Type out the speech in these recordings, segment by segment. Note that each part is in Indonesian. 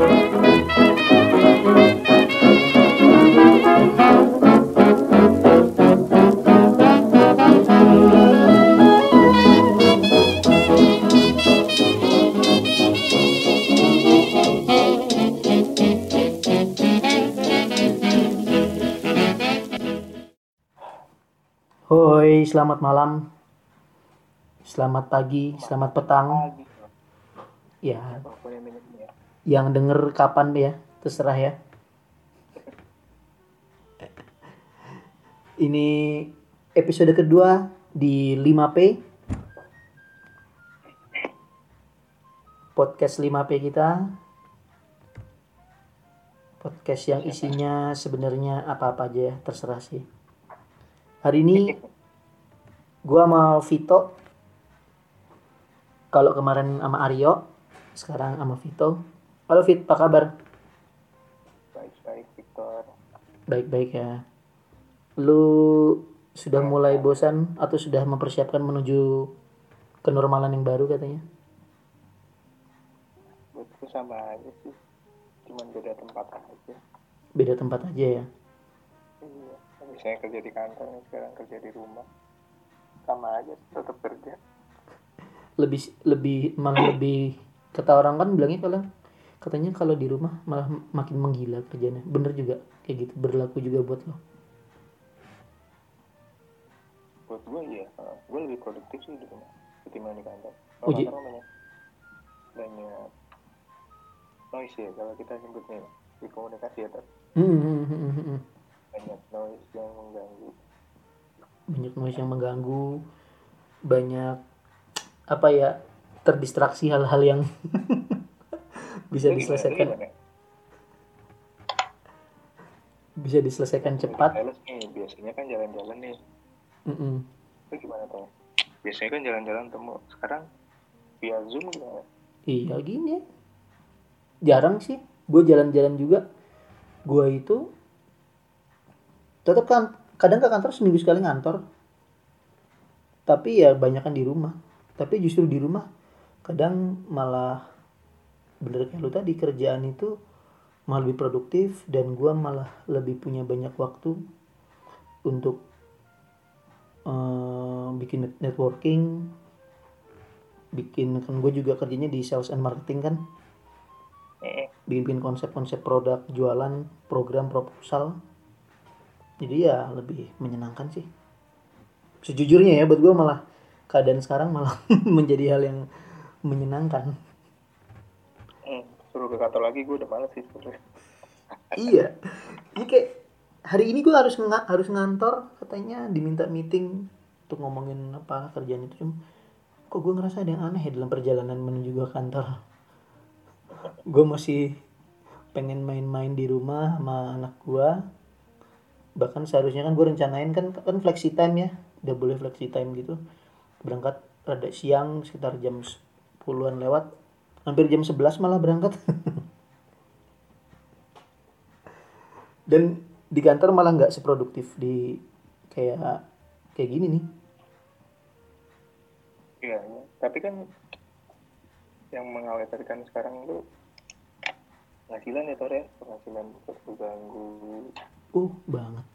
Hoi, selamat malam. Selamat pagi, selamat petang. Ya, yang denger kapan ya, terserah ya. Ini episode kedua di 5P. Podcast 5P kita. Podcast yang isinya sebenarnya apa-apa aja ya, terserah sih. Hari ini gua sama Vito. Kalau kemarin sama Aryo, sekarang sama Vito. Halo Fit, apa kabar? baik-baik Victor Baik-baik ya. Lu sudah mulai bosan atau sudah mempersiapkan menuju kenormalan yang baru katanya? buatku sama aja sih cuman beda tempat aja Beda tempat aja ya. iya biasanya kerja di kantor sekarang kerja di rumah sama aja tetap kerja Lebih lebih malah lebih kata orang kan bilangnya kalau katanya kalau di rumah malah makin menggila kerjanya. Bener juga kayak gitu berlaku juga buat lo. buat gue iya gue lebih produktif sih di rumah ketimbang di kantor kalau Uji. kantor banyak banyak noise ya kalau kita sebutnya di komunikasi ya hmm. banyak noise yang mengganggu banyak noise yang mengganggu banyak apa ya terdistraksi hal-hal yang bisa? Lu diselesaikan. Gimana? bisa diselesaikan cepat. nih biasanya kan jalan-jalan nih. Mm-mm. itu gimana tuh? Biasanya kan jalan-jalan temu. Sekarang via zoom gimana? Iya gini. Jarang sih. Gue jalan-jalan juga. Gue itu tetap kan kadang ke kantor seminggu sekali ngantor. Tapi ya banyak kan di rumah. Tapi justru di rumah kadang malah bener kayak lu tadi kerjaan itu malah lebih produktif dan gue malah lebih punya banyak waktu untuk eh, bikin net- networking bikin kan gue juga kerjanya di sales and marketing kan. Eh bikin konsep-konsep produk jualan program proposal. Jadi ya lebih menyenangkan sih. Sejujurnya ya buat gue malah keadaan sekarang malah menjadi hal yang menyenangkan suruh ke kantor lagi gue udah males sih sebenarnya iya. Ini kayak hari ini gue harus nga- harus ngantor katanya diminta meeting untuk ngomongin apa kerjaan itu. Cuma kok gue ngerasa ada yang aneh ya dalam perjalanan menuju gue kantor? Gue masih pengen main-main di rumah sama anak gue bahkan seharusnya kan gue rencanain kan kan flexi time ya. Udah boleh flexi time gitu. Berangkat rada siang sekitar jam 10-an lewat hampir jam 11 malah berangkat. Dan di kantor malah nggak seproduktif di kayak kayak gini nih. Iya iya. tapi kan yang mengkhawatirkan sekarang itu penghasilan ya Tor ya? Penghasilan terganggu uh banget.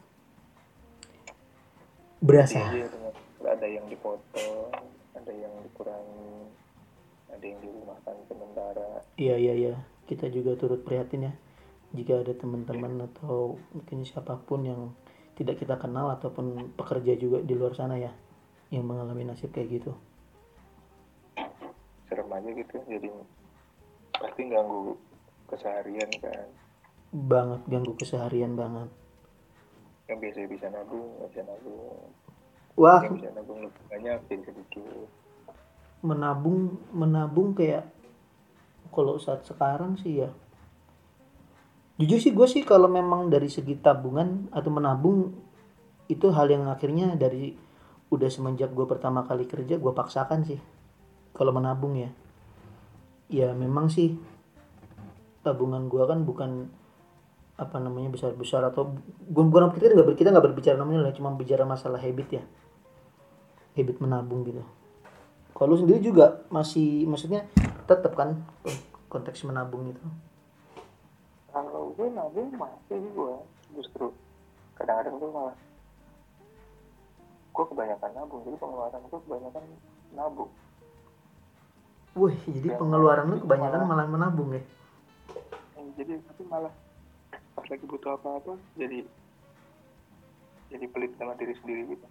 Berasa. Iya, dengan ada yang dipotong ada yang dikurangi ada yang dirumahkan sementara. Iya iya iya. Kita juga turut prihatin ya. Jika ada teman-teman atau mungkin siapa pun yang tidak kita kenal ataupun pekerja juga di luar sana ya yang mengalami nasib kayak gitu. Serem aja gitu jadi pasti ganggu keseharian kan. Banget ganggu keseharian banget. Yang biasa bisa nabung bisa nabung. Wah. Yang bisa nabung lebih banyak jadi sedikit menabung menabung kayak kalau saat sekarang sih ya. Jujur sih gue sih kalau memang dari segi tabungan atau menabung itu hal yang akhirnya dari udah semenjak gue pertama kali kerja gue paksakan sih kalau menabung ya. Ya memang sih tabungan gue kan bukan apa namanya besar besar atau bukan kita nggak kita nggak berbicara namanya lah cuma bicara masalah habit ya. Habit menabung gitu kalau lu sendiri juga masih maksudnya tetap kan konteks menabung itu? Gue nabung masih gue justru. Kadang-kadang gue malah gue kebanyakan nabung jadi pengeluaran gue kebanyakan nabung. Wih, jadi Ya, pengeluaran lu itu kebanyakan malah- malah menabung ya? Eh, jadi tapi malah pas lagi butuh apa-apa jadi jadi pelit sama diri sendiri gitu.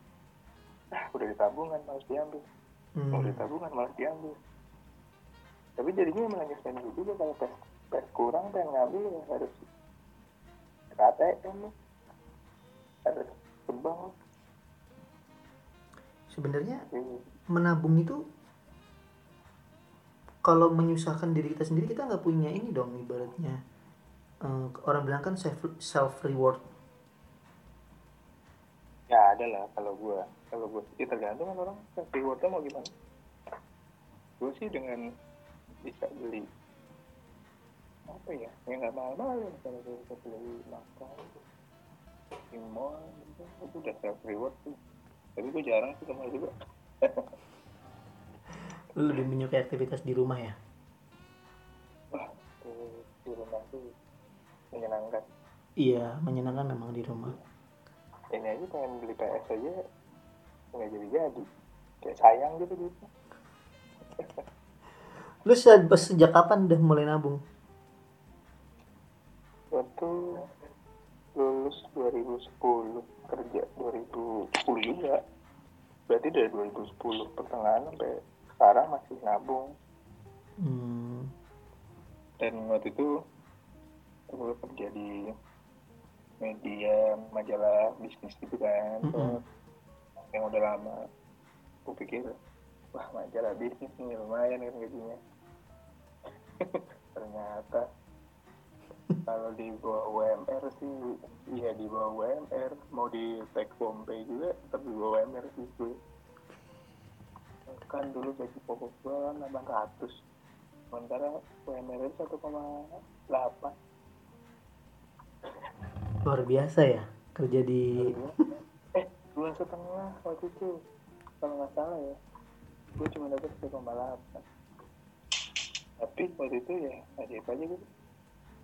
Ah udah di tabungan malas diambil Hmm. udah di tabungan malas diambil tapi jadinya malah nyusahin gue juga kalau pes pes kurang pengen ngambil ya harus ATM lu. harus ke bank. Sebenarnya Jadi, menabung itu kalau menyusahkan diri kita sendiri kita nggak punya ini dong ibaratnya Eh, orang bilang kan self self reward ya ada lah kalau gue kalau gue sih tergantung kan orang rewardnya mau gimana. Gue sih dengan bisa beli apa ya yang nggak mahal-mahal ya kalau gue bisa beli makan di mall gitu, itu udah self reward tuh tapi gue jarang sih ke mall juga. Lu lebih menyukai aktivitas di rumah ya? Wah di rumah tuh menyenangkan. Iya menyenangkan memang di rumah. Ini aja pengen beli PS aja nggak jadi jadi kayak sayang gitu gitu lu se- sejak kapan udah mulai nabung? Waktu lulus 2010 kerja 2010 juga. Berarti dari 2010 pertengahan sampai sekarang masih nabung. Hmm. dan waktu itu gue kerja di media majalah bisnis gitu kan. Mm-mm. Yang udah lama. Gue pikir wah majalah bisnis nih lumayan kan gajinya. Ternyata kalau di bawah UMR sih iya di bawah UMR mau di take home pay juga tetap di bawah UMR sih gue kan dulu gaji pokok gue kan 800 sementara UMR itu 1,8 luar biasa ya kerja di dua setengah waktu itu kalau nggak salah ya gue cuma dapat 1,8 tapi waktu itu ya ajaib aja gitu.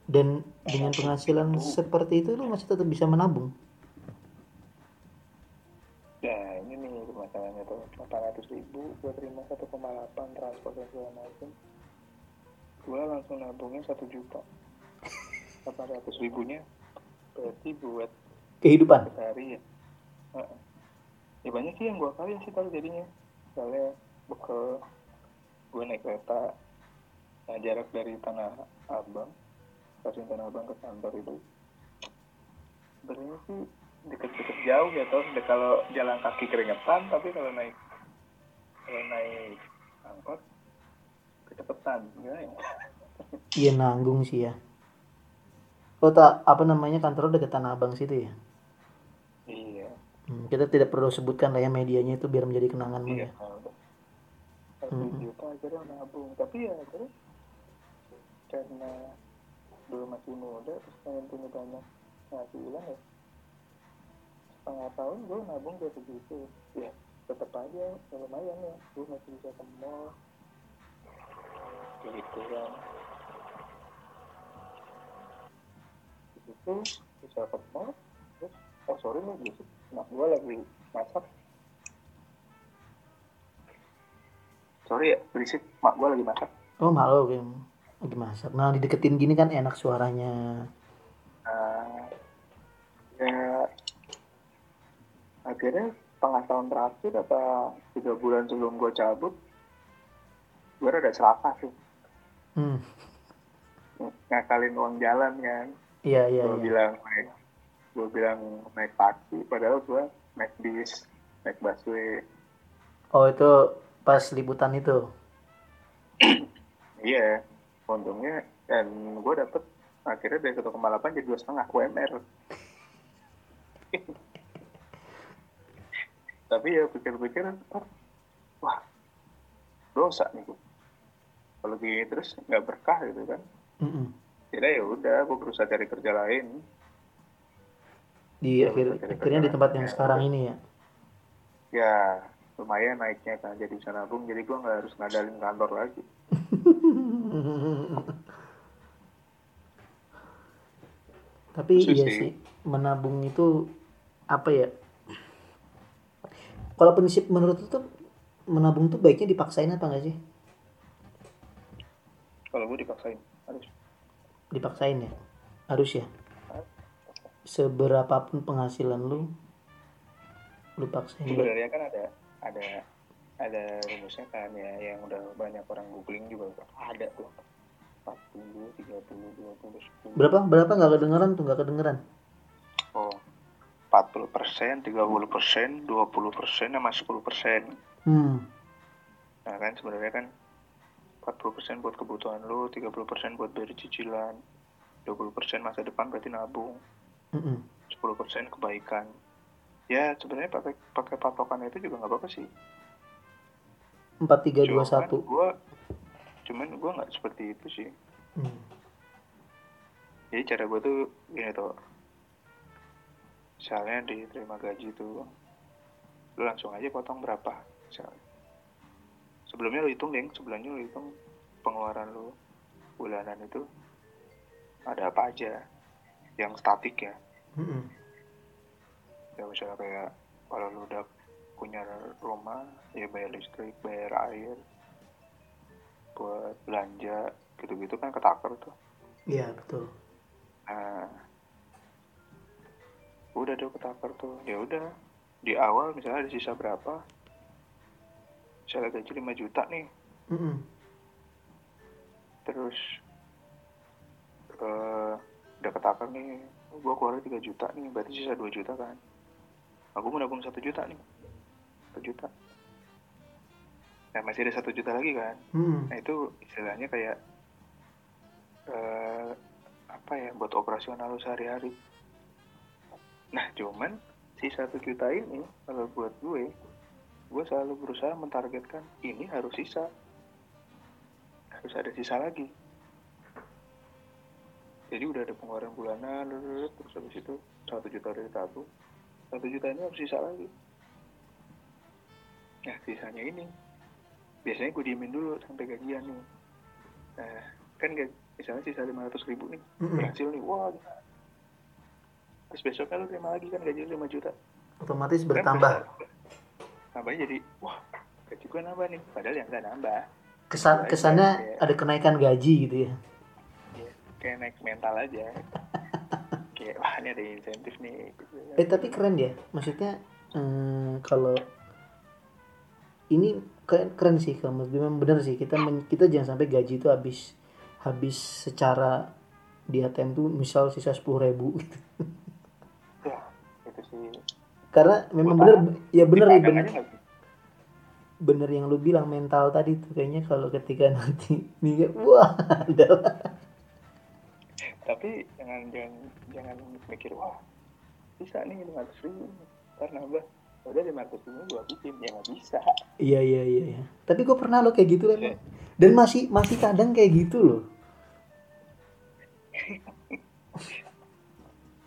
Dan dengan penghasilan seperti itu lu masih tetap bisa menabung? Nah ini nih masalahnya tuh 800 ribu gue terima 1,8 transport dan segala macam gue langsung nabungin 1 juta. 800 ribunya berarti buat kehidupan? sehari ya. Ya banyak sih yang gue kali sih tahu jadinya. Soalnya bekal gue naik kereta nah jarak dari tanah abang stasiun tanah abang ke kantor itu sebenarnya sih deket-deket jauh ya Udah kalau jalan kaki keringetan tapi kalau naik kalau naik angkot kecepatan ya? Iya nanggung sih ya. Oh tak apa namanya kantor lu deket Tanah Abang situ ya Hmm, kita tidak perlu sebutkan lah ya medianya itu biar menjadi kenanganmu iya. ya juta akhirnya nabung. Tapi ya karena dulu masih muda terus pengen punya banyak penghasilan ya setengah tahun gue nabung dua segitu ya tetap aja ya lumayan ya. Gue masih bisa ke mall. Gitu kan. Itu bisa ke mall terus oh sorry nih gitu mak gue lagi masak. Sorry ya berisik. Mak gue lagi masak. Oh malu Kim. lagi masak. Nah dideketin gini kan enak suaranya. Nah, ya akhirnya setengah tahun terakhir atau tiga bulan sebelum gue cabut gue rada celaka sih. Hmm. Ngakalin uang jalan kan. Iya iya gue iya. bilang gue bilang naik taksi padahal gue naik bis naik busway. Oh itu pas liputan itu? Iya untungnya dan gue dapet akhirnya dari 1,8 jadi dua setengah UMR tapi ya pikir-pikir oh, wah dosa nih gue kalau gini terus nggak berkah gitu kan. Mm-mm. jadi ya udah gue berusaha cari kerja lain di Ya, akhir akhirnya di tempat yang Ya, sekarang ini ya? Ya lumayan naiknya kan jadi bisa nabung jadi gue nggak harus ngadalin kantor lagi. Tapi Khusus iya sih. menabung itu apa ya? Kalau prinsip menurut tuh menabung tuh baiknya dipaksain apa enggak sih? Kalau gue dipaksain harus. Dipaksain ya? Harus ya seberapapun penghasilan lu lu paksain. Sebenarnya kan ada ada ada rumusnya kan ya yang udah banyak orang googling juga. Ada tuh 40 30 20 10 berapa? Berapa nggak kedengeran tuh? Nggak kedengeran? Oh 40 persen 30 persen 20 persen sama 10 persen. Hmm. Nah kan sebenarnya kan 40 persen buat kebutuhan lu 30 persen buat bayar cicilan 20 persen masa depan berarti nabung 10 persen kebaikan. Ya sebenarnya pakai pakai patokan itu juga nggak apa-apa sih. Empat tiga dua satu. Gua cuman gua nggak seperti itu sih. Hmm. jadi cara gua tuh gini tuh misalnya diterima gaji tuh lu langsung aja potong berapa misalnya sebelumnya lu hitung deng sebelumnya lu hitung pengeluaran lu bulanan itu ada apa aja yang statik ya. Mm-mm. ya misalnya kayak kalau lu udah punya rumah ya bayar listrik bayar air buat belanja gitu-gitu kan ketakar tuh. Iya betul. Nah udah deh ketakar tuh. Ya udah di awal misalnya ada sisa berapa? Misalnya gaji 5 juta nih. Mm-mm. terus eh udah ketakar nih? Gua keluar 3 juta nih berarti sisa 2 juta kan? Aku mau nabung 1 juta nih. 1 juta. Nah masih ada 1 juta lagi kan? Mm-mm. nah itu istilahnya kayak eh apa ya buat operasional sehari-hari. Nah cuman si 1 juta ini kalau buat gue gue selalu berusaha mentargetkan ini harus sisa. Harus ada sisa lagi jadi udah ada pengeluaran bulanan terus habis itu satu juta dari tabung satu juta ini harus sisa lagi. Nah sisanya ini. Biasanya gue diemin dulu sampai gajian nih. Nah kan gaji, misalnya sisa 500 ribu nih berhasil nih wah. Gila. terus besoknya lu terima lagi kan gaji 5 juta. Otomatis Kan bertambah. besok- nambahnya jadi wah gaji gue nambah nih. Padahal yang nggak nambah. Kesan kesannya ada kenaikan gaji gitu ya Ya, kayak naik mental aja. Kayak wah ini ada insentif nih gitu. eh tapi keren ya. Maksudnya eh, kalau ini keren, keren sih kamu memang benar sih. Kita men- kita jangan sampai gaji itu habis habis secara di ATM tuh misal sisa sepuluh ribu gitu. ya itu sih. Karena memang benar ya benar ya benar bener. yang lu bilang mental tadi tuh kayaknya kalau ketika nanti nih wah adalah tapi jangan jangan jangan mikir wah bisa nih lima ratus ribu ntar nambah. Udah lima ratus ribu gua bikin. Ya nggak bisa. Iya iya iya iya. Tapi gue pernah lo kayak gitu Iya. emang dan masih masih kadang kayak gitu loh.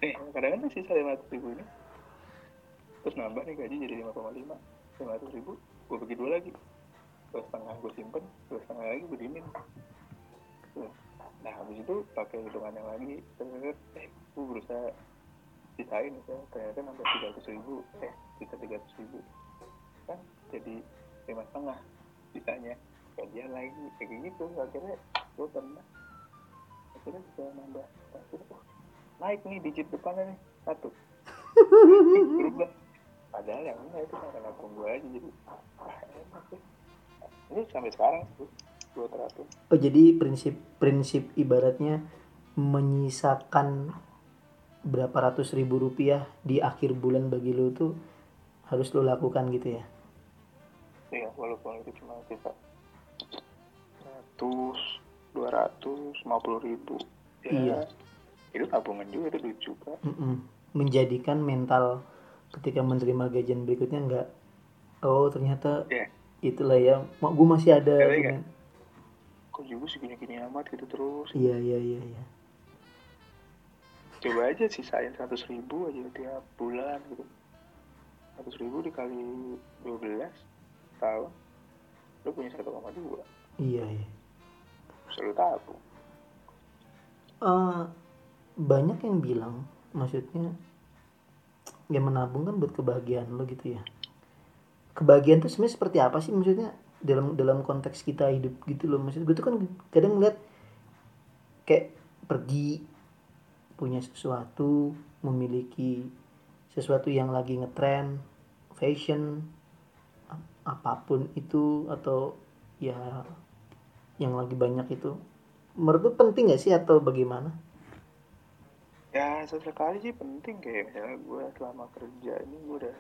Eh kadang kan sisa lima ratus ribu ini. Terus nambah nih gaji jadi lima koma lima. lima ratus ribu gua bagi dua lagi. Dua setengah gua simpen dua setengah lagi gua diemin. Tuh. Nah habis itu pakai hitungan yang lagi terus eh gua berusaha sisain ya ternyata nambah tiga ratus ribu eh sisa tiga ratus ribu. Kan jadi lima setengah sisanya gajian lagi kayak gitu akhirnya gua pernah akhirnya bisa nambah akhirnya, oh, naik nih digit depannya nih satu. Berubah. Padahal yang enggak itu karena gue aja jadi ah, ini sampai sekarang tuh dua teratur oh jadi prinsip prinsip ibaratnya menyisakan berapa ratus ribu rupiah di akhir bulan bagi lo tuh harus lo lakukan gitu ya ya walaupun itu cuma kita ratus dua ratus lima puluh ribu ya Iya. itu tabungan juga itu duit juga Mm-mm. menjadikan mental ketika menerima gajian berikutnya enggak oh ternyata ya itulah ya gue masih ada Iya, iya. gini- kok juga segini-gini amat gitu terus. Iya iya iya iya. Coba aja sisain seratus ribu aja tiap bulan gitu. seratus ribu dikali 12 tahun lu punya 1,2 iya iya. Selalu tabung Eh, banyak yang bilang maksudnya ya menabung kan buat kebahagiaan lo gitu ya. Kebahagiaan tuh sebenarnya seperti apa sih? Maksudnya dalam dalam konteks kita hidup gitu loh. Maksud gue tuh kan kadang ngeliat kayak pergi punya sesuatu memiliki sesuatu yang lagi ngetren fashion apa pun itu atau ya yang lagi banyak itu. Menurut penting gak sih atau bagaimana? Ya sesekali sih penting kayak misalnya gue selama kerja ini gue udah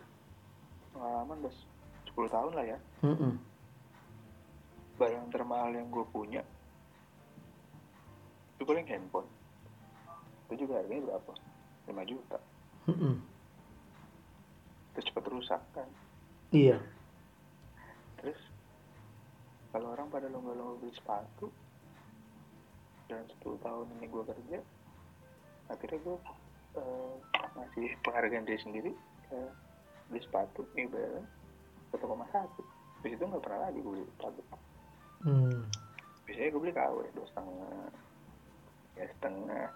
pengalaman udah 10 tahun lah ya. Mm -mm. Barang termahal yang gue punya itu paling handphone. Itu juga harganya berapa? 5 juta. Mm -mm. terus cepet rusak kan? Iya. Terus kalau orang pada lomba-lomba beli sepatu dan 10 tahun ini gue kerja akhirnya gue eh, ngasih penghargaan diri sendiri eh, beli sepatu nih bayarnya 1,1 Terus itu nggak pernah lagi gue beli sepatu hmm. biasanya gue beli KW dua setengah. Ya setengah.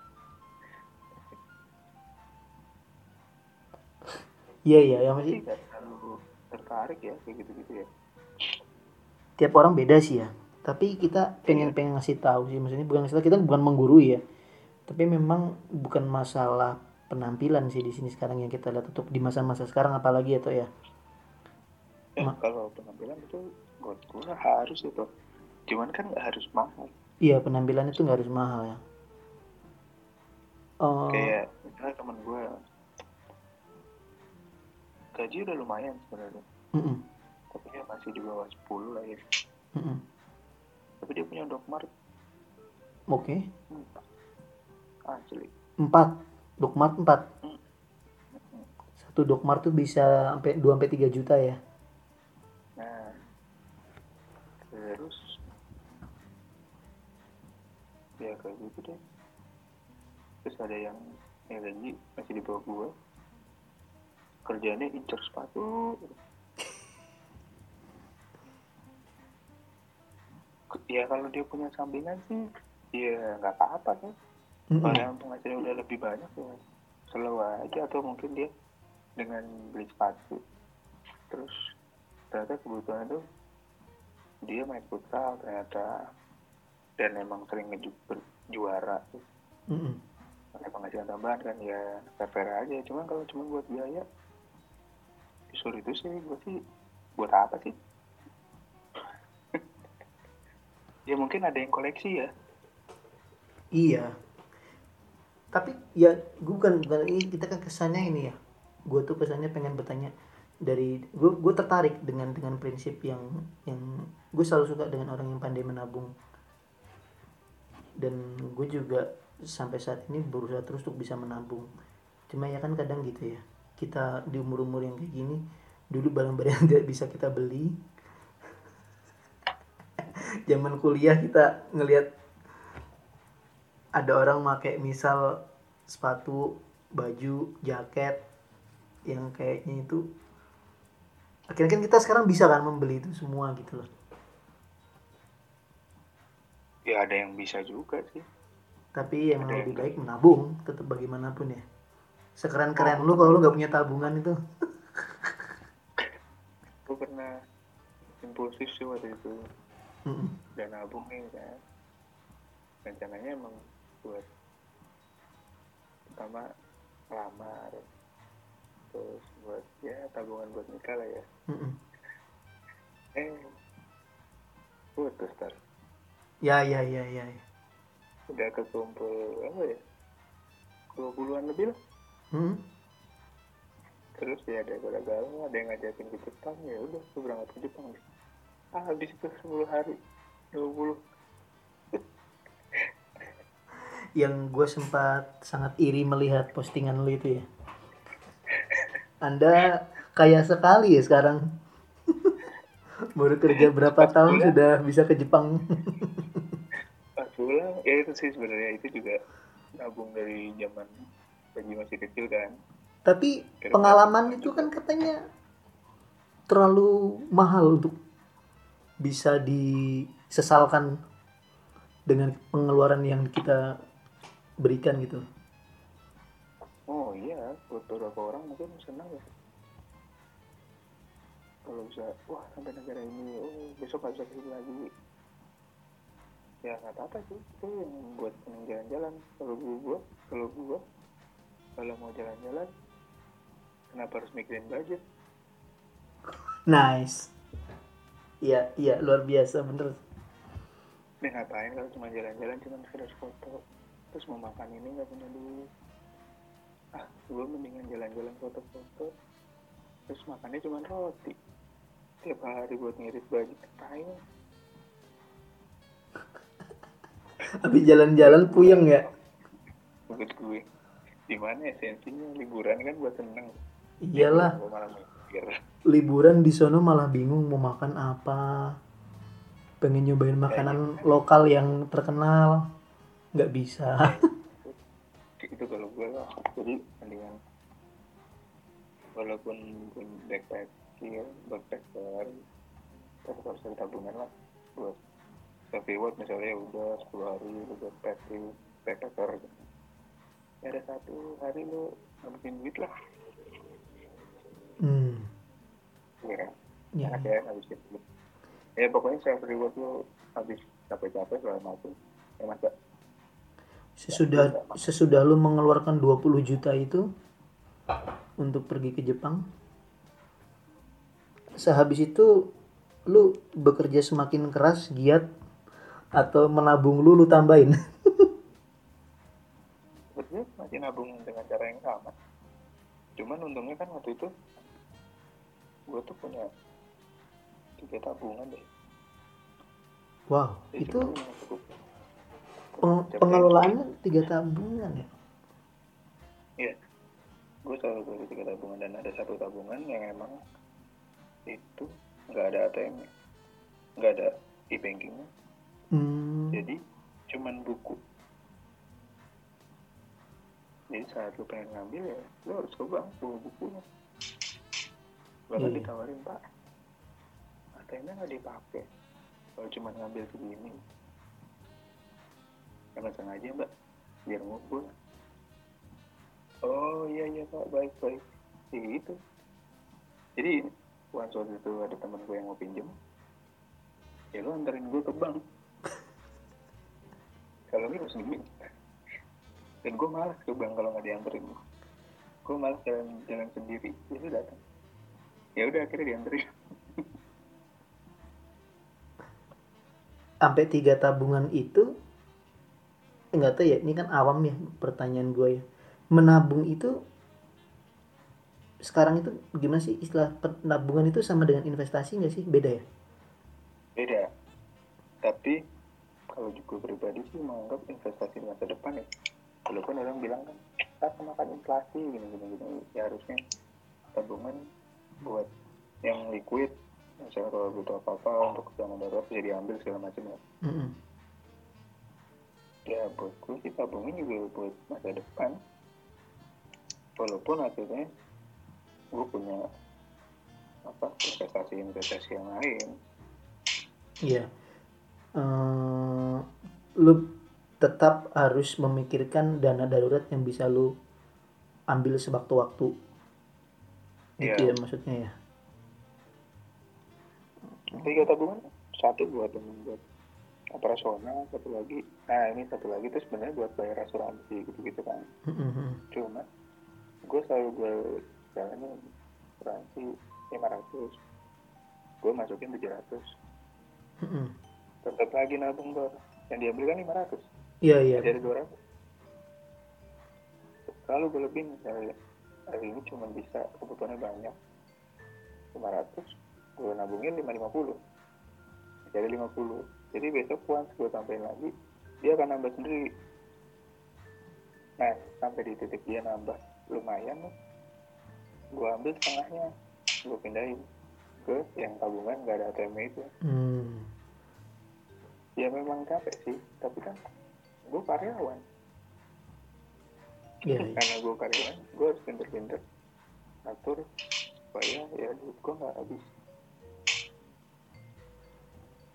Iya iya yang sih masih nggak terlalu tertarik ya kayak gitu-gitu ya. Tiap orang beda sih ya. Tapi kita pengen pengen ngasih tahu sih. Maksudnya bukan ngasih tahu kita bukan menggurui ya. Tapi memang bukan masalah penampilan sih di sini sekarang yang kita lihat untuk di masa-masa sekarang apalagi atau ya. Eh, kalau penampilan itu gue harus itu cuman kan nggak harus mahal. Iya penampilan itu nggak harus mahal ya. Oh, kayak misalnya temen gue gaji udah lumayan sebenarnya. Mm-mm, tapi dia masih di bawah 10 lah ya. Mm-mm. tapi dia punya Dokmart oke. Asli. Empat. Dokmart empat. Satu dokmart tuh bisa sampai 2 sampai 3 juta ya. Nah. Terus ya kayak gitu deh. Terus ada yang yang gaji masih di bawah gue kerjanya incer sepatu. Ya kalau dia punya sampingan sih ya nggak apa-apa kan. Mm-mm. kalau yang penghasilannya udah lebih banyak ya slow aja. Atau mungkin dia dengan beli sepatu. Terus ternyata kebutuhan itu dia main futsal ternyata dan emang sering ngeju- juara Mm-mm. ada penghasilan tambahan kan ya fair aja cuman kalau cuma buat biaya disuruh itu sih gue sih buat apa sih ya mungkin ada yang koleksi ya Iya. Tapi ya gue bukan bukan ini kita kan kesannya ini ya. Gue tuh kesannya pengen bertanya dari gue gue tertarik dengan dengan prinsip yang yang gue selalu suka dengan orang yang pandai menabung. Dan gue juga sampai saat ini berusaha terus untuk bisa menabung. Cuma ya kan kadang gitu ya. Kita di umur-umur yang kayak gini dulu barang-barang yang tidak bisa kita beli. Zaman kuliah kita ngelihat ada orang pakai misal sepatu, baju, jaket yang kayaknya itu akhirnya kan kita sekarang bisa kan membeli itu semua gitu loh. Ya ada yang bisa juga sih Tapi emang Ada lebih yang- baik menabung tetap bagaimanapun ya. Sekeren-keren lu kalau lu nggak punya tabungan itu. gue pernah impulsif sih waktu itu Mm-mm. dan nabung nih kan rencananya emang buat pertama lamar terus buat ya tabungan buat nikah lah ya Mm-mm. eh putus tar Ya ya ya ya. ya. udah kekumpul apa ya dua puluhan lebih lah Hmm? terus ya ada galau ada yang ngajakin ke Jepang ya udah gue berangkat ke Jepang deh ah habis itu 10 hari 20 Yang gue sempat sangat iri melihat postingan lu itu ya. Anda kaya sekali ya sekarang. Baru kerja berapa tahun sudah bisa ke Jepang. pas pulang ya itu sih sebenarnya itu juga nabung dari zaman lagi masih kecil kan Tapi pengalaman itu kan katanya terlalu mahal untuk bisa disesalkan dengan pengeluaran yang kita berikan gitu. buat beberapa orang mungkin senang ya kalau bisa wah sampai negara ini oh besok nggak bisa ke sini lagi. Ya nggak apa-apa sih itu yang buat seneng jalan-jalan. Kalau gue kalau gue kalau mau jalan-jalan kenapa harus mikirin budget? Nice. Iya iya luar biasa bener. Nih ngapain kalau cuma jalan-jalan cuma sekedar foto? Terus mau makan ini nggak punya duit? Ah gue mendingan jalan-jalan foto-foto. Terus makannya cuma roti tiap hari buat ngirit baju ngapain tapi jalan-jalan puyeng ya? Menurut gue. Di mana esensinya liburan kan buat seneng. Iyalah. Liburan di sono malah bingung mau makan apa. Pengen nyobain makanan lokal yang terkenal. Nggak bisa. Itu kalau gue lah jadi mendingan walaupun gue backpacking backpacker harus ada tabungan lah buat self reward misalnya ya udah 10 hari lu backpacking backpacker ya ada satu hari lu ngabisin duit lah. Hmm. Ya kan? Ya enak ya ngabisin duit ya pokoknya self reward lu habis capek-capek segala macam ya masa? Sesudah sesudah lu mengeluarkan 20 juta itu untuk pergi ke Jepang sehabis itu lu bekerja semakin keras giat atau menabung lu lu tambahin? Masih nabung dengan cara yang sama. Cuman untungnya kan waktu itu gue tuh punya tiga tabungan deh. Wow Jadi itu peng- pengelolaannya tiga tabungan ya? Iya. Gue selalu beli tiga tabungan dan ada satu tabungan yang emang itu nggak ada ATM -nya. nggak ada e-bankingnya. Hmm. jadi cuman buku. Jadi saat lu pengen ngambil ya lu harus ke bank bawa bukunya. Bahkan Iya. ditawarin pak. ATM-nya nggak dipakai. Kalau cuma ngambil segini. Jangan sengaja mbak. Biar ngumpul. Oh iya iya pak. Baik baik. Ya gitu. Jadi once waktu itu ada teman gue yang mau pinjem. Ya lu anterin gue ke bank. Kalau nggak harus demi dan gue malas ke bank kalau nggak dianterin gue malas jalan jalan sendiri. Ya udah datang. Ya udah akhirnya dianterin. Sampai tiga tabungan itu enggak tahu ya ini kan awam ya pertanyaan gue ya. Menabung itu sekarang itu gimana sih istilah penabungan itu sama dengan investasi nggak sih? Beda ya? Beda. Tapi kalau juga pribadi sih menganggap investasi masa depan ya walaupun orang bilang kan kita kemakan inflasi gini gini gini. Ya harusnya tabungan buat yang liquid misalnya kalau butuh apa apa untuk dana darurat bisa diambil segala macam ya. Mm-mm. ya buat gue sih tabungan juga buat masa depan. Walaupun akhirnya gue punya apa investasi investasi yang lain Iya. Eh, lu tetap harus memikirkan dana darurat yang bisa lu ambil sewaktu-waktu. Gitu Iya. ya maksudnya ya. tiga tabungan satu buat buat operasional satu lagi nah ini satu lagi itu sebenarnya buat bayar asuransi gitu gitu kan Mm-mm. cuma gue selalu gue jalannya asuransi 500 gue masukin 700 Mm-mm. tetap lagi nabung bor. Yang diambil kan 500 Iya iya. jadi 200 selalu gue lebih misalnya hari ini cuma bisa kebutuhannya banyak. 500 gue nabungin 550 jadi 50 jadi besok once gue tambahin lagi dia akan nambah sendiri. Nah sampai di titik dia nambah lumayan nih gue ambil setengahnya. Gue pindahin ke yang tabungan gak ada ATM itu. Hmm. ya memang capek sih tapi kan gue karyawan. Iya iya. karena gue karyawan gue harus pinter-pinter atur supaya ya duit gue nggak habis.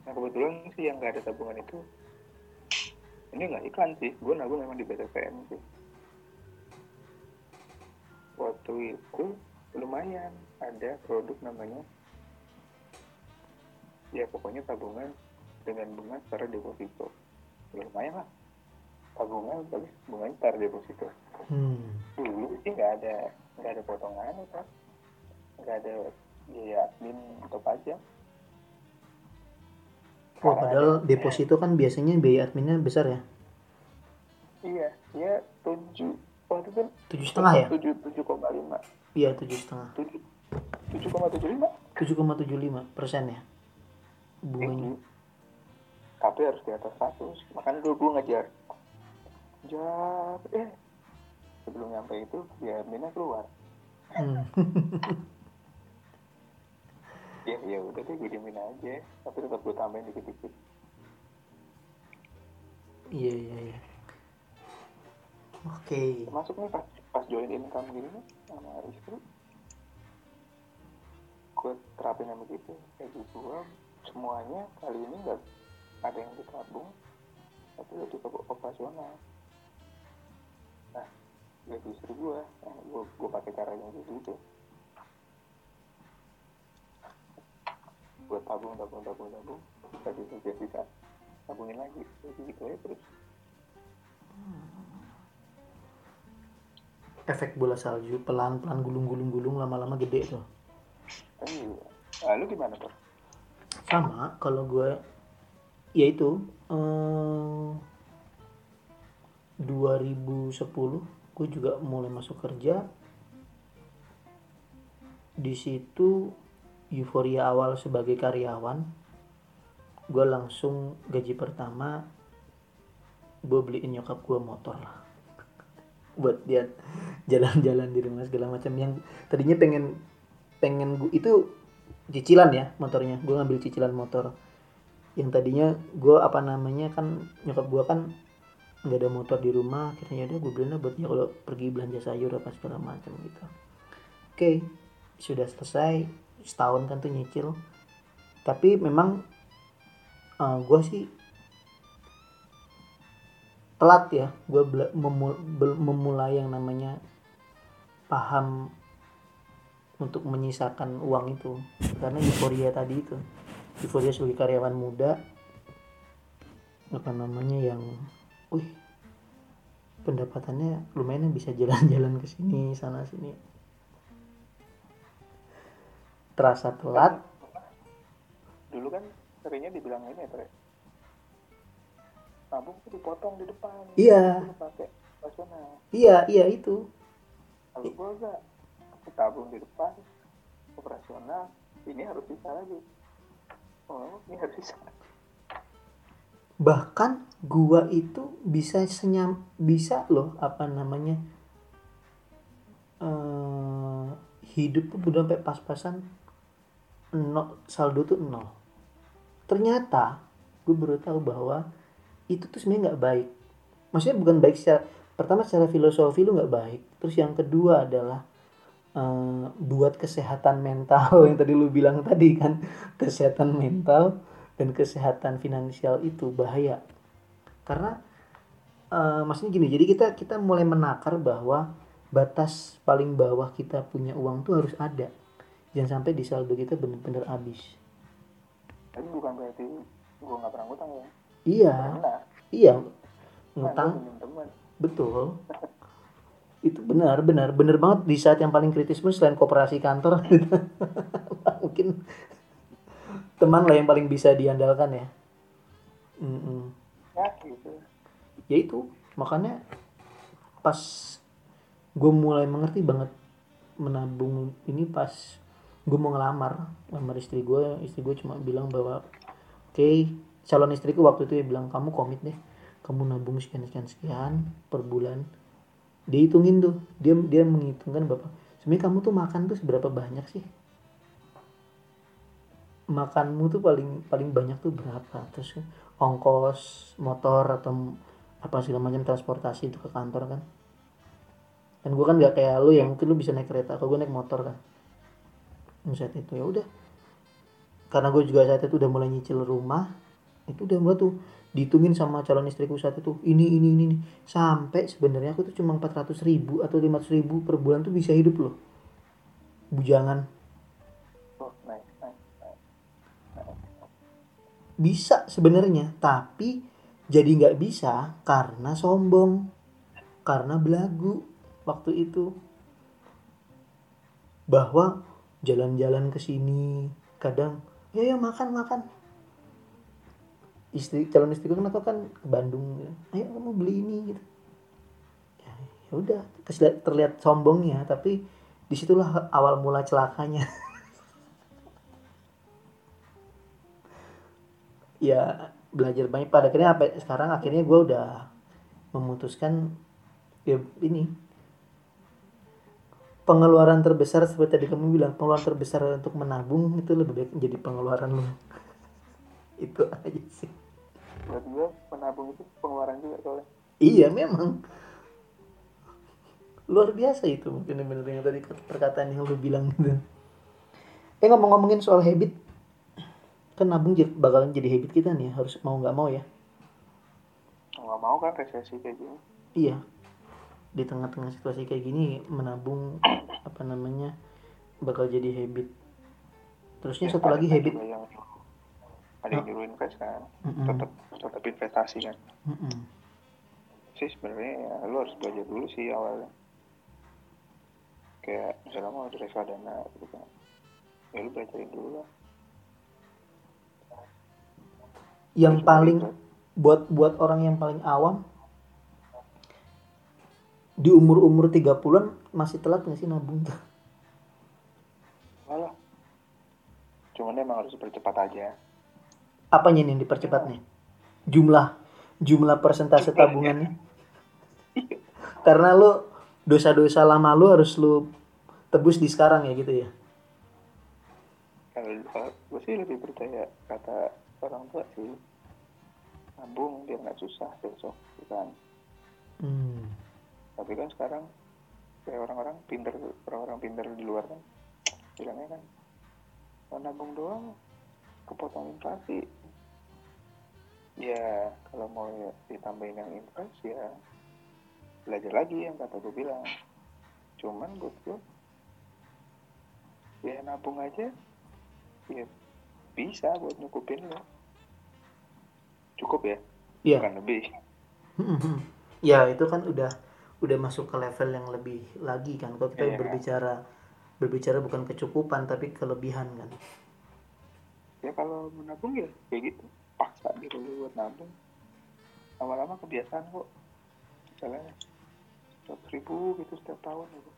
Nah kebetulan sih yang nggak ada tabungan itu ini nggak iklan sih. Gue nabung memang di BTPM sih waktu itu lumayan ada produk namanya ya pokoknya tabungan dengan bunga secara deposito. Ya, lumayan lah. Tabungan tapi bunganya secara deposito. Hmm. dulu sih nggak ada nggak ada potongan kan nggak ada biaya admin atau pajak. Oh, padahal deposito kan biasanya biaya adminnya besar ya? iya ya tujuh waktu itu Tujuh setengah ya? tujuh tujuh koma lima Iya tujuh setengah. tujuh tujuh koma tujuh lima Tujuh koma tujuh lima persen ya bunganya. tapi harus di atas 100 makanya dulu gue ngejar jar eh sebelum nyampe itu biaya adminnya keluar Hmm. ya ya udah deh gue diemin aja tapi tetap gue tambahin dikit-dikit Iya iya iya. Oke. masuk nih pas pas join income gini nih sama istri gue terapin yang begitu. Kayak gitu gue semuanya kali ini nggak ada yang ditabung tapi lebih ke operasional. Nah gaji istri gue nah, gue gue pakai caranya gitu. Gue tabung tabung tabung tabung gaji gaji bisa tabungin lagi. Jadi gitu aja terus Efek bola salju pelan-pelan gulung-gulung-gulung lama-lama gede tuh. kan iya. Lalu gimana tuh? Sama kalau gue ya itu eh, 2010 gue juga mulai masuk kerja. Di situ euforia awal sebagai karyawan gue langsung gaji pertama gue beliin nyokap gue motor lah buat dia jalan-jalan di rumah segala macam. Yang tadinya pengen pengen gue itu cicilan ya motornya. Gue ngambil cicilan motor. Yang tadinya gue apa namanya kan nyokap gue kan nggak ada motor di rumah. Akhirnya udah gue beliin buat dia kalau pergi belanja sayur apa segala macam gitu. Oke sudah selesai. Setahun kan tuh nyicil. Tapi memang uh, gue sih telat ya. Gue memulai yang namanya paham untuk menyisakan uang itu. Karena euforia tadi itu. Euforia sebagai karyawan muda apa namanya yang wih pendapatannya lumayan bisa jalan-jalan ke sini sana sini. Terasa telat. Dulu kan seringnya dibilang ini ya Tabung tuh dipotong di depan. Iya. Pakai iya iya itu. Kalau gue enggak aku tabung di depan. Operasional. Ini harus bisa lagi. Oh ini harus bisa. Bahkan gua itu bisa senyam bisa loh apa namanya eh hidup tuh udah sampai pas-pasan nol saldo tuh nol. Ternyata gue baru tahu bahwa itu tuh sebenarnya nggak baik. Maksudnya bukan baik secara pertama secara filosofi lu nggak baik. Terus yang kedua adalah eh, buat kesehatan mental yang tadi lu bilang tadi kan kesehatan mental dan kesehatan finansial itu bahaya. Karena eh, maksudnya gini jadi kita kita mulai menakar bahwa batas paling bawah kita punya uang tuh harus ada. Jangan sampai di saldo kita bener-bener habis. Tapi bukan berarti gue nggak pernah ngutang ya iya. Pernah iya. Ngutang. betul. Itu benar benar benar banget di saat yang paling kritis pun selain kooperasi kantor. Mungkin teman lah yang paling bisa diandalkan ya. Mm-mm. ya gitu. Ya itu makanya pas gue mulai mengerti banget menabung ini pas gue mau ngelamar lamar istri gue istri gue cuma bilang bahwa oke calon istriku waktu itu dia bilang kamu komit deh kamu nabung sekian sekian sekian per bulan. Dihitungin tuh dia dia menghitungkan bapak sebenarnya kamu tuh makan tuh seberapa banyak sih? Makanmu tuh paling paling banyak tuh berapa? Terus ongkos motor atau apa segala macam transportasi itu ke kantor kan? Dan gue kan nggak kayak lu yang mungkin lu bisa naik kereta kalau gue naik motor kan? Saat itu ya udah. Karena gue juga saat itu udah mulai nyicil rumah itu udah mulai tuh dihitungin sama calon istriku saat itu ini ini ini, ini. sampai sebenarnya aku tuh cuma 400 ribu atau 500 ribu per bulan tuh bisa hidup loh. Bujangan. Oh bisa sebenarnya tapi jadi nggak bisa karena sombong karena belagu waktu itu. Bahwa jalan-jalan ke sini kadang ya ya makan makan istri calon istriku kan aku kan ke Bandung ayo kamu beli ini gitu. Ya ya udah. Terlihat, sombongnya tapi di situlah awal mula celakanya. Ya belajar banyak. Pada akhirnya apa sekarang akhirnya gue udah memutuskan ya ini pengeluaran terbesar seperti tadi kamu bilang pengeluaran terbesar untuk menabung itu lebih baik menjadi pengeluaran lo itu aja sih gue menabung itu pengeluaran juga soalnya. Iya memang. Luar biasa itu mungkin bener yang tadi perkataan yang lu bilang gitu. Eh ngomong-ngomongin soal habit kan nabung jadi- bakalan jadi habit kita nih harus mau nggak mau ya. Nggak mau kan resesi kayak gini. Iya. Di tengah-tengah situasi kayak gini menabung apa namanya bakal jadi habit. Terusnya Ya, satu lagi kan habit. yang ada yang nyuruh invest kan Mm-mm. tetap tetap investasi kan Mm-mm. sih sebenarnya ya, lu harus belajar dulu sih awalnya kayak misalnya mau ada reksadana gitu kan ya lu belajarin dulu lah yang Terus paling begitu. buat buat orang yang paling awam di umur-umur 30-an masih telat nggak sih nabung tuh? malah cuman emang harus percepat aja Apanya nih yang dipercepat nih? Jumlah jumlah persentase tabungannya. Karena lo dosa-dosa lama lo harus lo tebus di sekarang ya gitu ya. kalau kalau gue sih lebih percaya kata orang tua sih nabung biar nggak susah besok gitu kan Hmm. tapi kan sekarang kayak orang-orang pinter orang-orang pinter di luar kan bilangnya kan mau nabung doang kepotong inflasi ya kalau mau ditambahin yang invest ya belajar lagi yang kata gue bilang cuman buat gue ya nabung aja ya bisa buat nyukupin lo cukup ya Iya. bukan lebih ya itu kan udah udah masuk ke level yang lebih lagi kan. Kalau kita Iya. berbicara berbicara bukan kecukupan tapi kelebihan kan. ya kalau menabung ya kayak gitu lu buat nabung lama-lama kebiasaan kok misalnya seratus ribu gitu setiap tahun gitu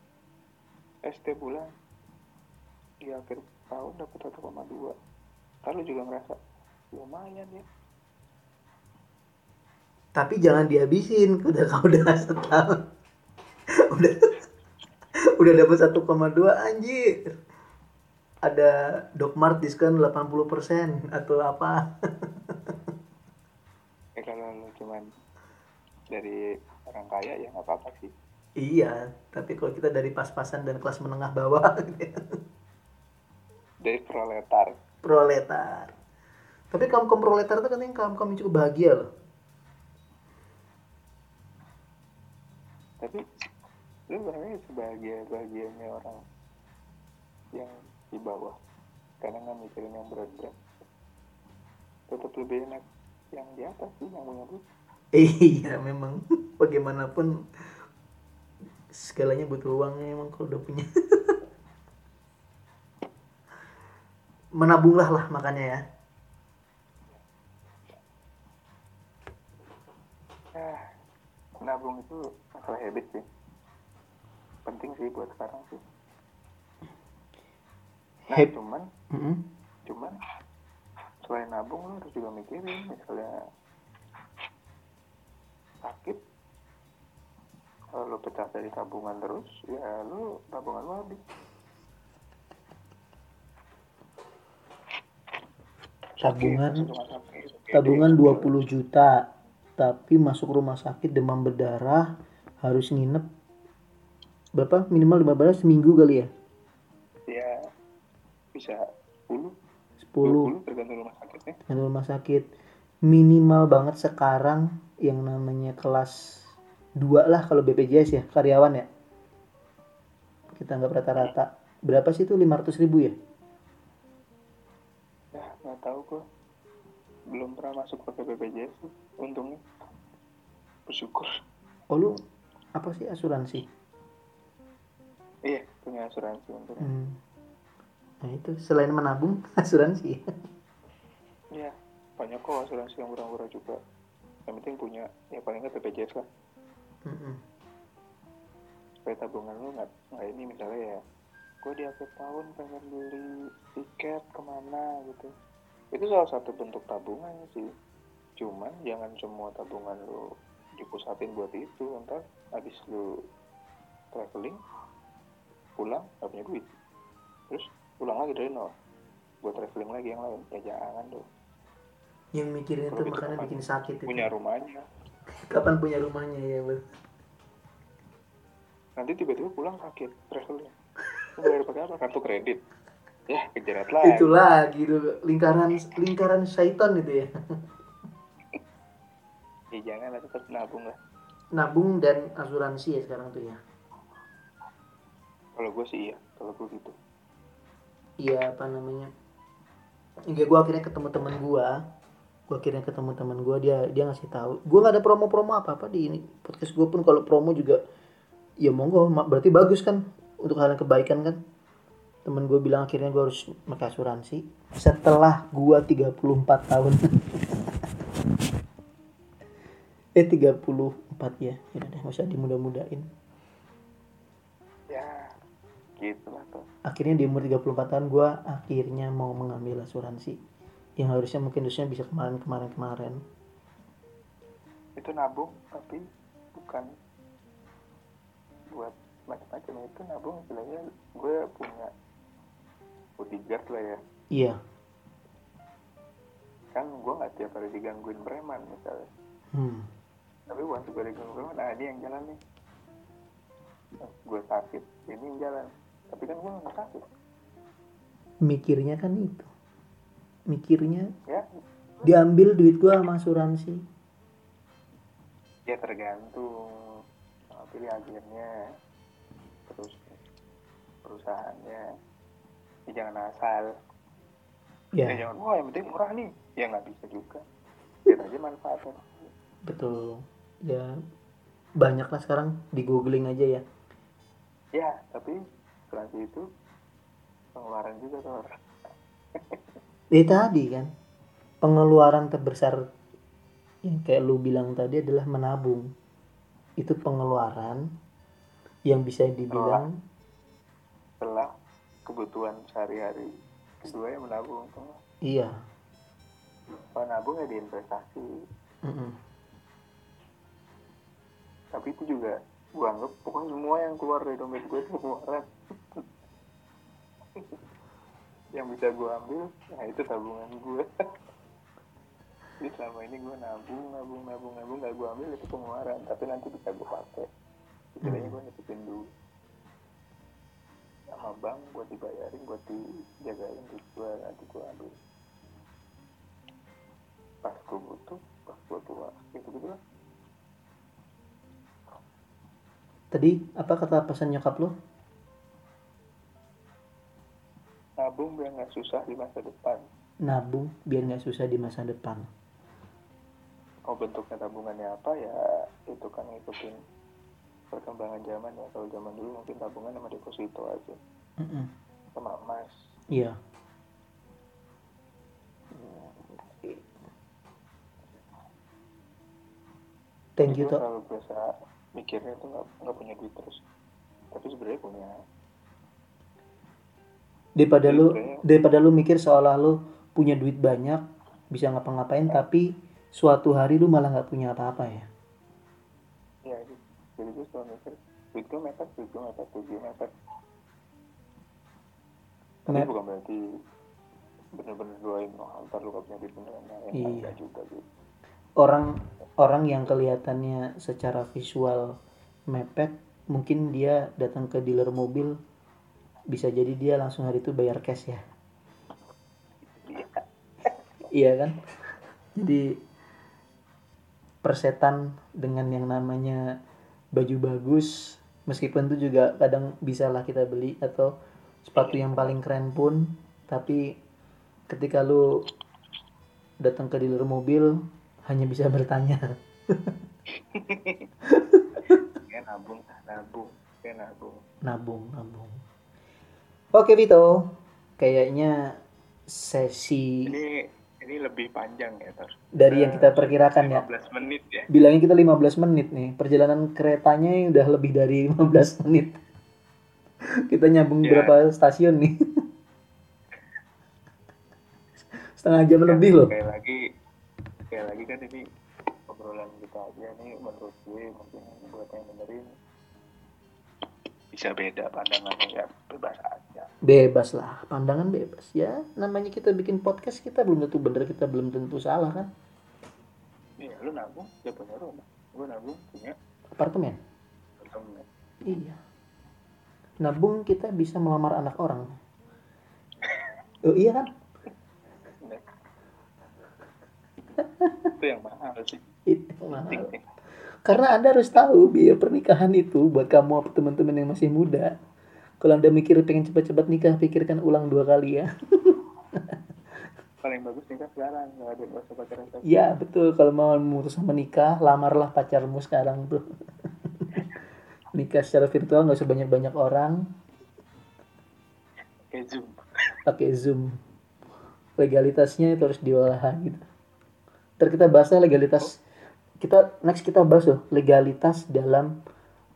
eh setiap bulan. Di akhir tahun dapat 1,2 ntar lu juga ngerasa lumayan ya. Tapi jangan dihabisin udah kau udah setahun. udah udah dapat 1,2 anjir. Ada Docmart diskon 80% atau apa. kalau lu cuman dari orang kaya ya nggak apa-apa sih. Iya, tapi kalau kita dari pas-pasan dan kelas menengah bawah dari proletar. proletar. Tapi kaum kaum proletar itu katanya kaum kaum yang cukup bahagia loh. tapi lu sebenarnya sebahagia bahagianya orang yang di bawah. Karena nggak mikirin yang berat-berat. Tetap lebih enak yang di atas sih yang punya duit Iya memang bagaimanapun segalanya butuh uangnya emang kalau udah punya. Menabunglah lah makanya ya. ah nabung itu masalah habit sih penting sih buat sekarang sih nah Hab- cuman Mm-mm. cuman selain nabung lu harus juga mikirin misalnya sakit kalau lu pecah dari tabungan terus ya lu tabungan lu habis. Tabungan tabungan gede, 20 juta tapi masuk rumah sakit demam berdarah harus nginep berapa? Minimal 15 seminggu kali ya? Ya bisa 10 10 20 tergantung rumah sakitnya dengan rumah sakit. Minimal banget sekarang yang namanya kelas 2 lah kalau BPJS ya karyawan ya. Kita nggak rata-rata. Berapa sih itu? 500 ribu ya? Ya nggak tahu kok belum pernah masuk ke BPJS untungnya. Bersyukur. Oh lu apa sih asuransi? Iya punya asuransi untungnya. Hmm. Nah itu selain menabung asuransi. Iya banyak kok asuransi yang murah-murah juga. Yang penting punya ya paling nggak BPJS lah. Mm-mm. supaya tabungan lu nggak nggak ini misalnya ya gue di akhir tahun pengen beli tiket ke mana gitu. Itu salah satu bentuk tabungan sih. Cuman jangan semua tabungan lu dipusatin buat itu ntar habis lu traveling pulang gak punya duit. Terus pulang lagi dari nol. Buat traveling lagi yang lain. Ya jangan dong yang mikirin itu makanya bikin sakit itu. punya rumahnya. Kapan punya rumahnya ya bel nanti tiba-tiba pulang sakit traveling lu bayar pakai apa? Kartu kredit. Ya kejerat lagi itu lagi lingkaran lingkaran syaitan itu ya. Ya jangan lah tetap nabung lah. Nabung dan asuransi ya sekarang tuh ya. Kalau gue sih iya kalau gue gitu iya apa namanya. Enggak gue akhirnya ketemu teman gue gue akhirnya ketemu teman gue dia dia ngasih tahu. Gue nggak ada promo-promo apa apa di ini. Podcast gue pun kalau promo juga ya monggo berarti bagus kan untuk hal yang kebaikan kan. Temen gue bilang akhirnya gue harus pakai asuransi. Setelah gue 34 tahun. Eh 34 ya. Ya udah usah dimudah-mudahin ya gitu lah tuh akhirnya di umur 34 tahun gue akhirnya mau mengambil asuransi yang harusnya mungkin harusnya bisa kemarin kemarin kemarin. Itu nabung tapi bukan buat macam-macam. Itu nabung istilahnya gue punya bodyguard lah ya. Iya. Kan gue nggak tiap hari digangguin preman misalnya. Hmm. tapi waktu gue digangguin preman nah yang jalan nih. Gue sakit ini yang jalan tapi kan gue nggak sakit. Mikirnya kan itu. Mikirnya ya. diambil duit gue sama asuransi. Ya tergantung pilih agennya terus perusahaannya. Ya jangan asal. Ya, ya jangan wah yang penting murah nih. Ya nggak bisa juga. Lihat aja manfaatnya. Betul. Ya banyak lah sekarang di googling aja ya. Ya tapi asuransi itu pengeluaran juga tuh Ya tadi kan pengeluaran terbesar yang kayak lu bilang tadi adalah menabung. Itu pengeluaran yang bisa dibilang setelah kebutuhan sehari-hari kedua yang menabung iya. kalau nabung ya diinvestasi Mm-mm. tapi itu juga gua anggap pokoknya semua yang keluar dari dompet gue itu pengeluaran yang bisa gua ambil nah itu tabungan gue jadi selama ini gue nabung nabung nabung nabung gak gue ambil itu pengeluaran. Tapi nanti bisa gue pakai. Istilahnya gue nitipin dulu sama bank buat dibayarin buat dijagain terus gue nanti gue ambil. Pas gue butuh pas gue tua gitu gitu lah. Tadi apa kata pesan nyokap lu? Nabung biar nggak susah di masa depan Nabung biar nggak susah di masa depan. oh bentuknya tabungannya apa ya itu kan ngikutin perkembangan zaman ya kalau zaman dulu mungkin tabungan sama deposito aja Mm-mm. sama emas Iya. Thank you Jadi toh. selalu biasa mikirnya tuh nggak nggak punya duit terus tapi sebenarnya punya Daripada lu Sebenarnya- daripada lu mikir seolah lu punya duit banyak bisa ngapa-ngapain tapi suatu hari lu malah nggak punya apa-apa ya. ya gitu. jadi gue selalu mikir duit gue mepet duit gue mepet duit gue mepet tapi bukan berarti bener-bener doain oh ntar lu gak punya duit beneran ya, Iya. juga gitu orang orang yang kelihatannya secara visual mepet mungkin dia datang ke dealer mobil bisa jadi dia langsung hari itu bayar cash ya? Iya. Iya kan? Jadi persetan dengan yang namanya baju bagus meskipun itu juga kadang bisa lah kita beli atau sepatu yang paling keren pun tapi ketika lu datang ke dealer mobil hanya bisa bertanya. Nabung nabung nabung. Nabung nabung oke Vito. Kayaknya sesi ini ini lebih panjang ya Tor. Dari yang kita perkirakan ya. 15 menit ya. Bilangnya kita 15 menit nih. Perjalanan keretanya yang udah lebih dari 15 menit. Kita nyambung Ya. berapa stasiun nih? Setengah jam Ya, lebih loh. kayak lagi kayak lagi kan ini obrolan kita aja nih menurut gue mungkin buat yang dengerin bisa beda pandangannya ya bebas aja bebas lah pandangan bebas. Ya namanya kita bikin podcast kita belum tentu bener kita belum tentu salah kan? Iya lu nabung dia punya rumah. Gue nabung punya apartemen? Apartemen. Iya. Nabung kita bisa melamar anak orang. Oh iya kan? Nah. itu yang mahal sih. Itu mahal. Karena Anda harus tahu biaya pernikahan itu buat kamu teman-teman yang masih muda. Kalau Anda mikir pengen cepat-cepat nikah, pikirkan ulang dua kali ya. paling bagus nikah sekarang nggak ada usah pacaran lagi Ya betul, kalau mau memutus sama nikah, lamarlah pacarmu sekarang tuh. nikah secara virtual nggak usah banyak-banyak orang, kayak zoom pakai Zoom. Legalitasnya itu harus diolah gitu. Ntar kita bahas lah legalitas. Kita next kita bahas loh legalitas dalam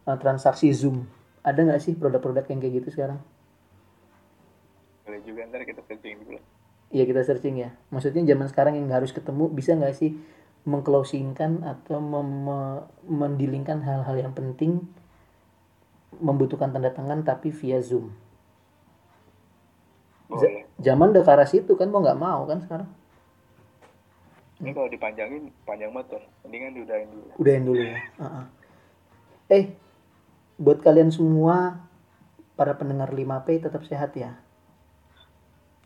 uh, transaksi Zoom. Ada nggak sih produk-produk yang kayak gitu sekarang? boleh juga ntar kita searching dulu Iya kita searching ya. Maksudnya zaman sekarang yang harus ketemu bisa nggak sih mengclosingkan atau mem- me- mendilingkan hal-hal yang penting membutuhkan tanda tangan tapi via Zoom. boleh Zaman udah ke arah situ kan mau nggak mau kan sekarang. ini kalau dipanjangin panjang banget tuh mendingan diudahin dulu Udahin dulu ya. Uh-uh. Eh, buat kalian semua para pendengar 5P tetap sehat ya.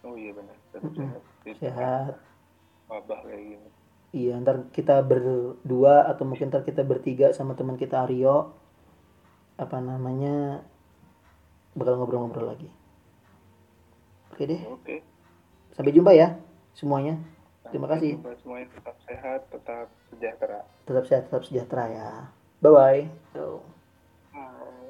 oh iya benar tetap Mm-mm. sehat Sehat. wabah kayak gini Iya, ntar kita berdua atau mungkin ntar kita bertiga sama teman kita Aryo apa namanya bakal ngobrol-ngobrol lagi. Oke deh, oke sampai jumpa ya semuanya. Terima Sampai kasih. jumpa semuanya tetap sehat tetap sejahtera Tetap sehat, tetap sejahtera ya. Bye bye. Oh.